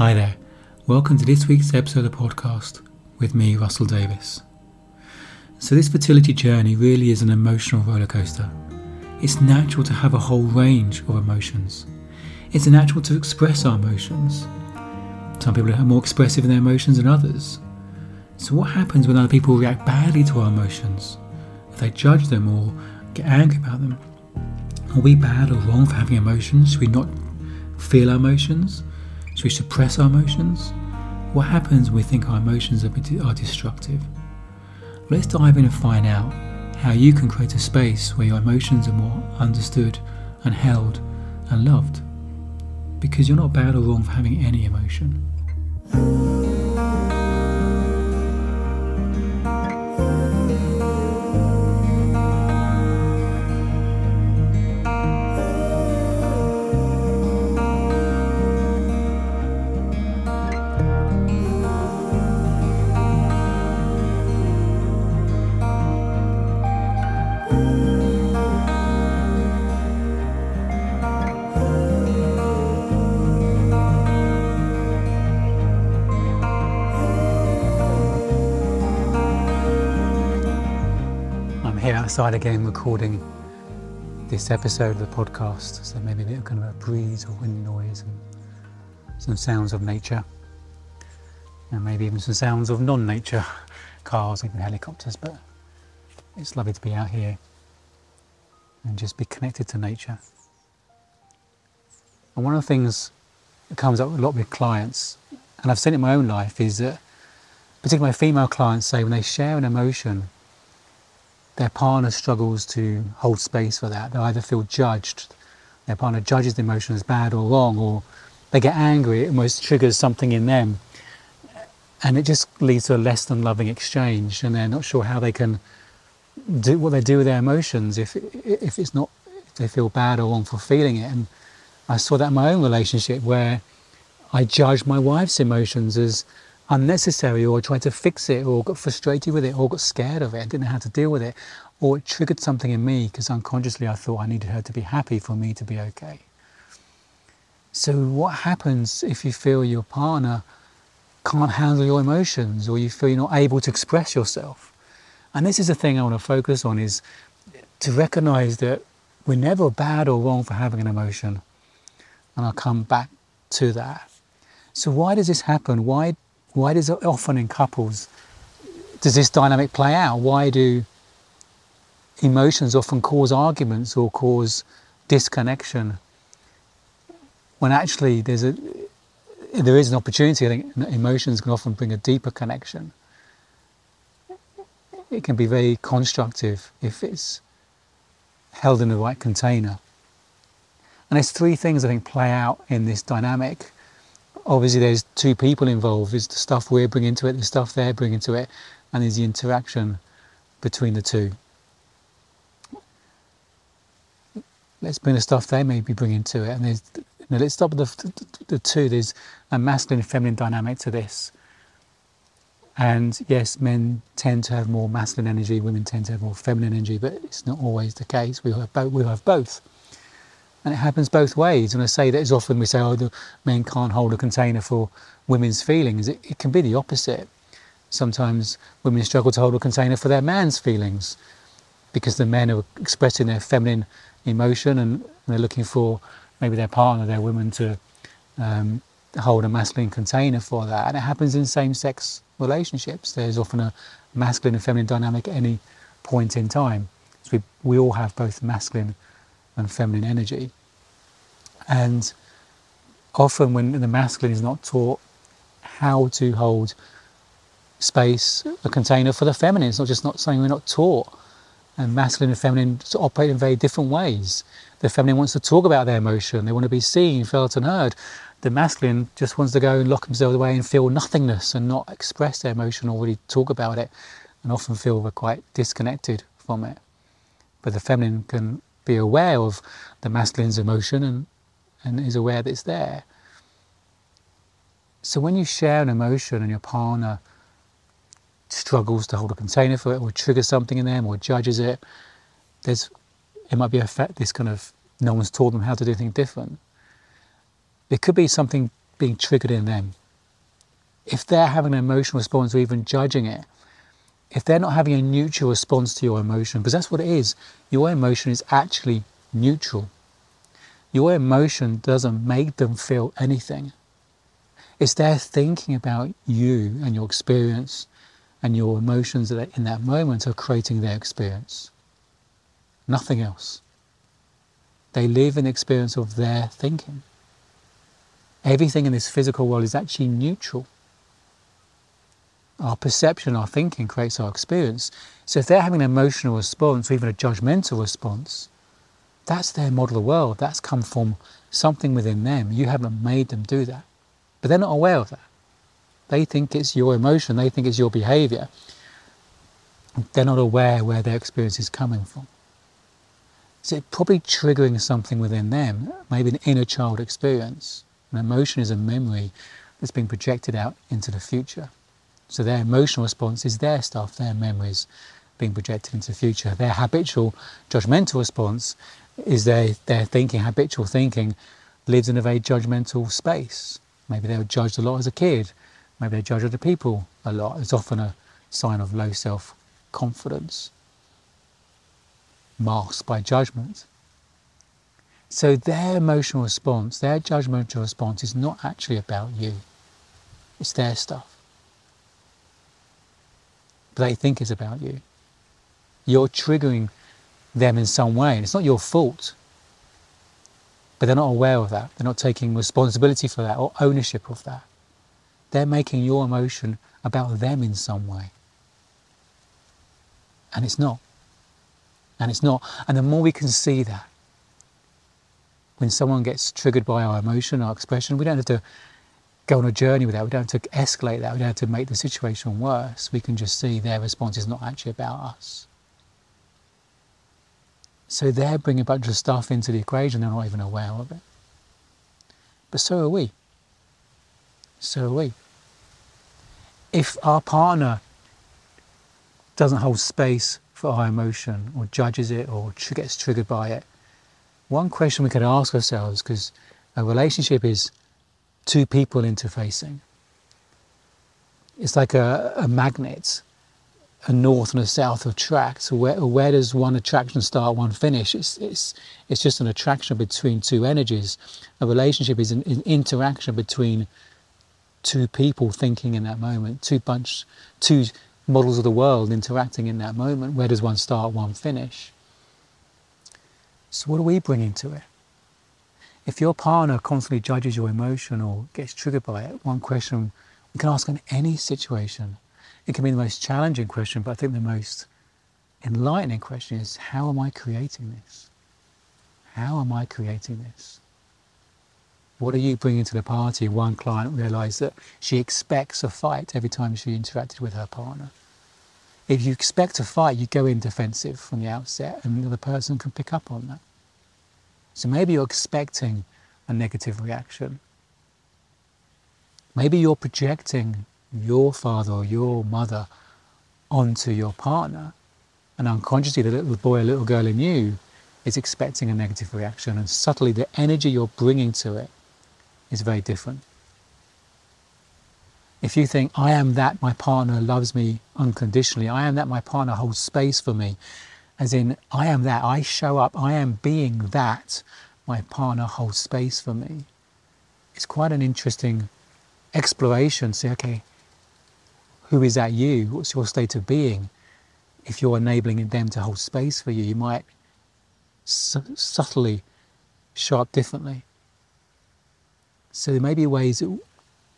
Hi there. Welcome to this week's episode of the podcast with me, Russell Davis. So, this fertility journey really is an emotional roller coaster. It's natural to have a whole range of emotions. It's natural to express our emotions. Some people are more expressive in their emotions than others. So, what happens when other people react badly to our emotions? If they judge them or get angry about them? Are we bad or wrong for having emotions? Should we not feel our emotions? Should we suppress our emotions? What happens when we think our emotions are, are destructive? Let's dive in and find out how you can create a space where your emotions are more understood and held and loved. Because you're not bad or wrong for having any emotion. Outside again recording this episode of the podcast. So maybe a bit of kind of a breeze or wind noise and some sounds of nature. And maybe even some sounds of non nature cars, even helicopters. But it's lovely to be out here and just be connected to nature. And one of the things that comes up a lot with clients, and I've seen it in my own life, is that particularly my female clients say when they share an emotion, their partner struggles to hold space for that. They either feel judged, their partner judges the emotion as bad or wrong, or they get angry, it almost triggers something in them. And it just leads to a less than loving exchange, and they're not sure how they can do what they do with their emotions if, if it's not, if they feel bad or wrong for feeling it. And I saw that in my own relationship where I judged my wife's emotions as unnecessary or tried to fix it or got frustrated with it or got scared of it and didn't know how to deal with it or it triggered something in me because unconsciously I thought I needed her to be happy for me to be okay. So what happens if you feel your partner can't handle your emotions or you feel you're not able to express yourself? And this is the thing I want to focus on is to recognize that we're never bad or wrong for having an emotion. And I'll come back to that. So why does this happen? Why why does it often in couples does this dynamic play out? Why do emotions often cause arguments or cause disconnection when actually there's a there is an opportunity. I think emotions can often bring a deeper connection. It can be very constructive if it's held in the right container. And there's three things I think play out in this dynamic obviously there's two people involved. There's the stuff we're bringing to it, the stuff they're bringing to it, and there's the interaction between the two. Let's bring the stuff they may be bringing to it, and there's. Know, let's stop with the, the, the two. There's a masculine and feminine dynamic to this. And yes, men tend to have more masculine energy, women tend to have more feminine energy, but it's not always the case. We have both. We have both. And it happens both ways. And I say that as often we say, oh, the men can't hold a container for women's feelings. It, it can be the opposite. Sometimes women struggle to hold a container for their man's feelings because the men are expressing their feminine emotion and they're looking for maybe their partner, their woman, to um, hold a masculine container for that. And it happens in same sex relationships. There's often a masculine and feminine dynamic at any point in time. So we, we all have both masculine and feminine energy. And often, when the masculine is not taught how to hold space, a container for the feminine, it's not just not something we're not taught. And masculine and feminine operate in very different ways. The feminine wants to talk about their emotion, they want to be seen, felt, and heard. The masculine just wants to go and lock themselves away and feel nothingness and not express their emotion or really talk about it, and often feel we're quite disconnected from it. But the feminine can be aware of the masculine's emotion and, and is aware that it's there. So when you share an emotion and your partner struggles to hold a container for it or triggers something in them or judges it, there's it might be a fact this kind of no one's taught them how to do anything different. It could be something being triggered in them. If they're having an emotional response or even judging it, if they're not having a neutral response to your emotion, because that's what it is, your emotion is actually neutral. Your emotion doesn't make them feel anything. It's their thinking about you and your experience and your emotions that in that moment are creating their experience. Nothing else. They live in the experience of their thinking. Everything in this physical world is actually neutral. Our perception, our thinking creates our experience. So if they're having an emotional response or even a judgmental response, that's their model of the world. That's come from something within them. You haven't made them do that. But they're not aware of that. They think it's your emotion, they think it's your behavior. They're not aware where their experience is coming from. So it's probably triggering something within them, maybe an inner child experience. An emotion is a memory that's being projected out into the future. So their emotional response is their stuff, their memories being projected into the future. Their habitual judgmental response is their, their thinking, habitual thinking, lives in a very judgmental space. Maybe they were judged a lot as a kid. Maybe they judge other people a lot. It's often a sign of low self confidence, masked by judgment. So their emotional response, their judgmental response, is not actually about you. It's their stuff. They think is about you. You're triggering them in some way. And it's not your fault. But they're not aware of that. They're not taking responsibility for that or ownership of that. They're making your emotion about them in some way. And it's not. And it's not. And the more we can see that, when someone gets triggered by our emotion, our expression, we don't have to go on a journey with that. We don't have to escalate that. We don't have to make the situation worse. We can just see their response is not actually about us. So they're bringing a bunch of stuff into the equation, they're not even aware of it. But so are we. So are we. If our partner doesn't hold space for our emotion or judges it or gets triggered by it, one question we could ask ourselves, because a relationship is two people interfacing. It's like a, a magnet a north and a south of tracks. Where, where does one attraction start, one finish? It's, it's, it's just an attraction between two energies. A relationship is an, an interaction between two people thinking in that moment, two bunch, two models of the world interacting in that moment. Where does one start, one finish? So, what are we bringing to it? If your partner constantly judges your emotion or gets triggered by it, one question we can ask in any situation it can be the most challenging question, but I think the most enlightening question is how am I creating this? How am I creating this? What are you bringing to the party? One client realized that she expects a fight every time she interacted with her partner. If you expect a fight, you go in defensive from the outset, and the other person can pick up on that. So maybe you're expecting a negative reaction. Maybe you're projecting your father or your mother onto your partner. And unconsciously, the little boy or little girl in you is expecting a negative reaction. And subtly, the energy you're bringing to it is very different. If you think, I am that, my partner loves me unconditionally, I am that, my partner holds space for me, as in, I am that, I show up, I am being that, my partner holds space for me. It's quite an interesting exploration. Say, okay, who is that you? What's your state of being? If you're enabling them to hold space for you, you might su- subtly show up differently. So there may be ways that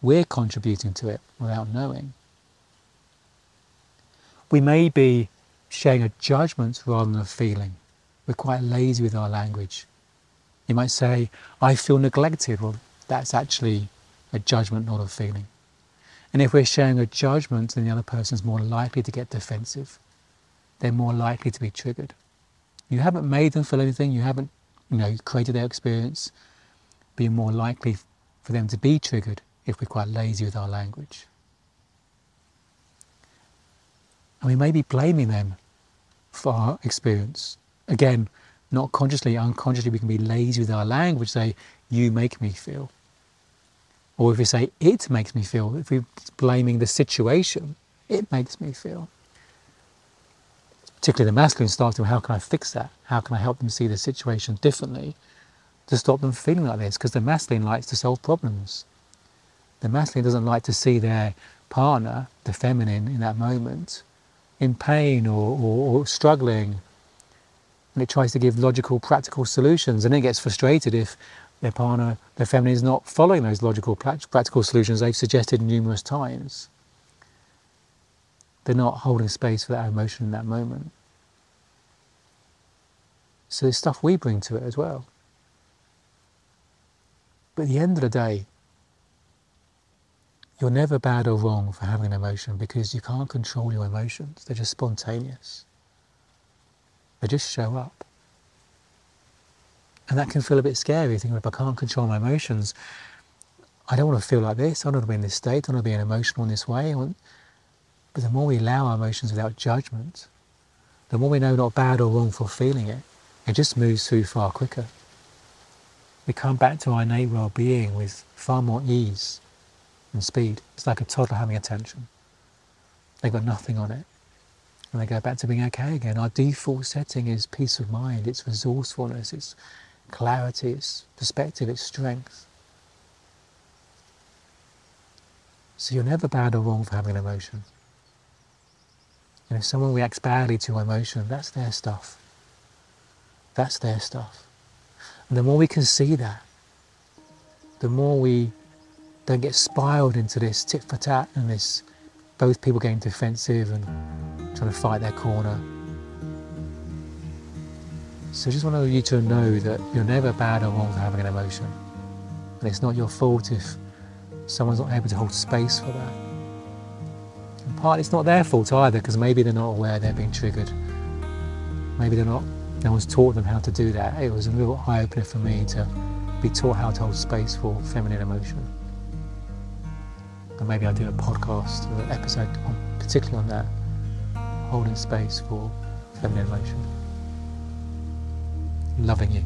we're contributing to it without knowing. We may be sharing a judgment rather than a feeling. We're quite lazy with our language. You might say, I feel neglected. Well, that's actually a judgment, not a feeling. And if we're sharing a judgment, then the other person's more likely to get defensive. They're more likely to be triggered. You haven't made them feel anything, you haven't, you know, created their experience, but you're more likely for them to be triggered if we're quite lazy with our language. And we may be blaming them for our experience. Again, not consciously, unconsciously, we can be lazy with our language, say, you make me feel. Or if we say it makes me feel, if we're blaming the situation, it makes me feel. Particularly the masculine starts to, how can I fix that? How can I help them see the situation differently to stop them feeling like this? Because the masculine likes to solve problems. The masculine doesn't like to see their partner, the feminine, in that moment, in pain or, or, or struggling. And it tries to give logical, practical solutions, and it gets frustrated if their partner, their feminine, is not following those logical, practical solutions they've suggested numerous times. They're not holding space for that emotion in that moment. So there's stuff we bring to it as well. But at the end of the day, you're never bad or wrong for having an emotion because you can't control your emotions. They're just spontaneous. They just show up. And that can feel a bit scary, thinking if I can't control my emotions, I don't want to feel like this, I don't want to be in this state, I don't want to be emotional in this way. But the more we allow our emotions without judgment, the more we know not bad or wrong for feeling it, it just moves through far quicker. We come back to our innate well-being with far more ease and speed. It's like a toddler having attention. They've got nothing on it. And they go back to being okay again. Our default setting is peace of mind, it's resourcefulness, it's clarity, it's perspective, it's strength. So you're never bad or wrong for having an emotion. And if someone reacts badly to emotion, that's their stuff. That's their stuff. And the more we can see that, the more we don't get spiraled into this tit for tat and this both people getting defensive and trying to fight their corner. So I just want you to know that you're never bad or wrong for having an emotion. And it's not your fault if someone's not able to hold space for that. And partly it's not their fault either because maybe they're not aware they're being triggered. Maybe they're not, no one's taught them how to do that. It was a real eye opener for me to be taught how to hold space for feminine emotion and maybe I'll do a podcast or an episode on, particularly on that, holding space for feminine emotion. Loving you.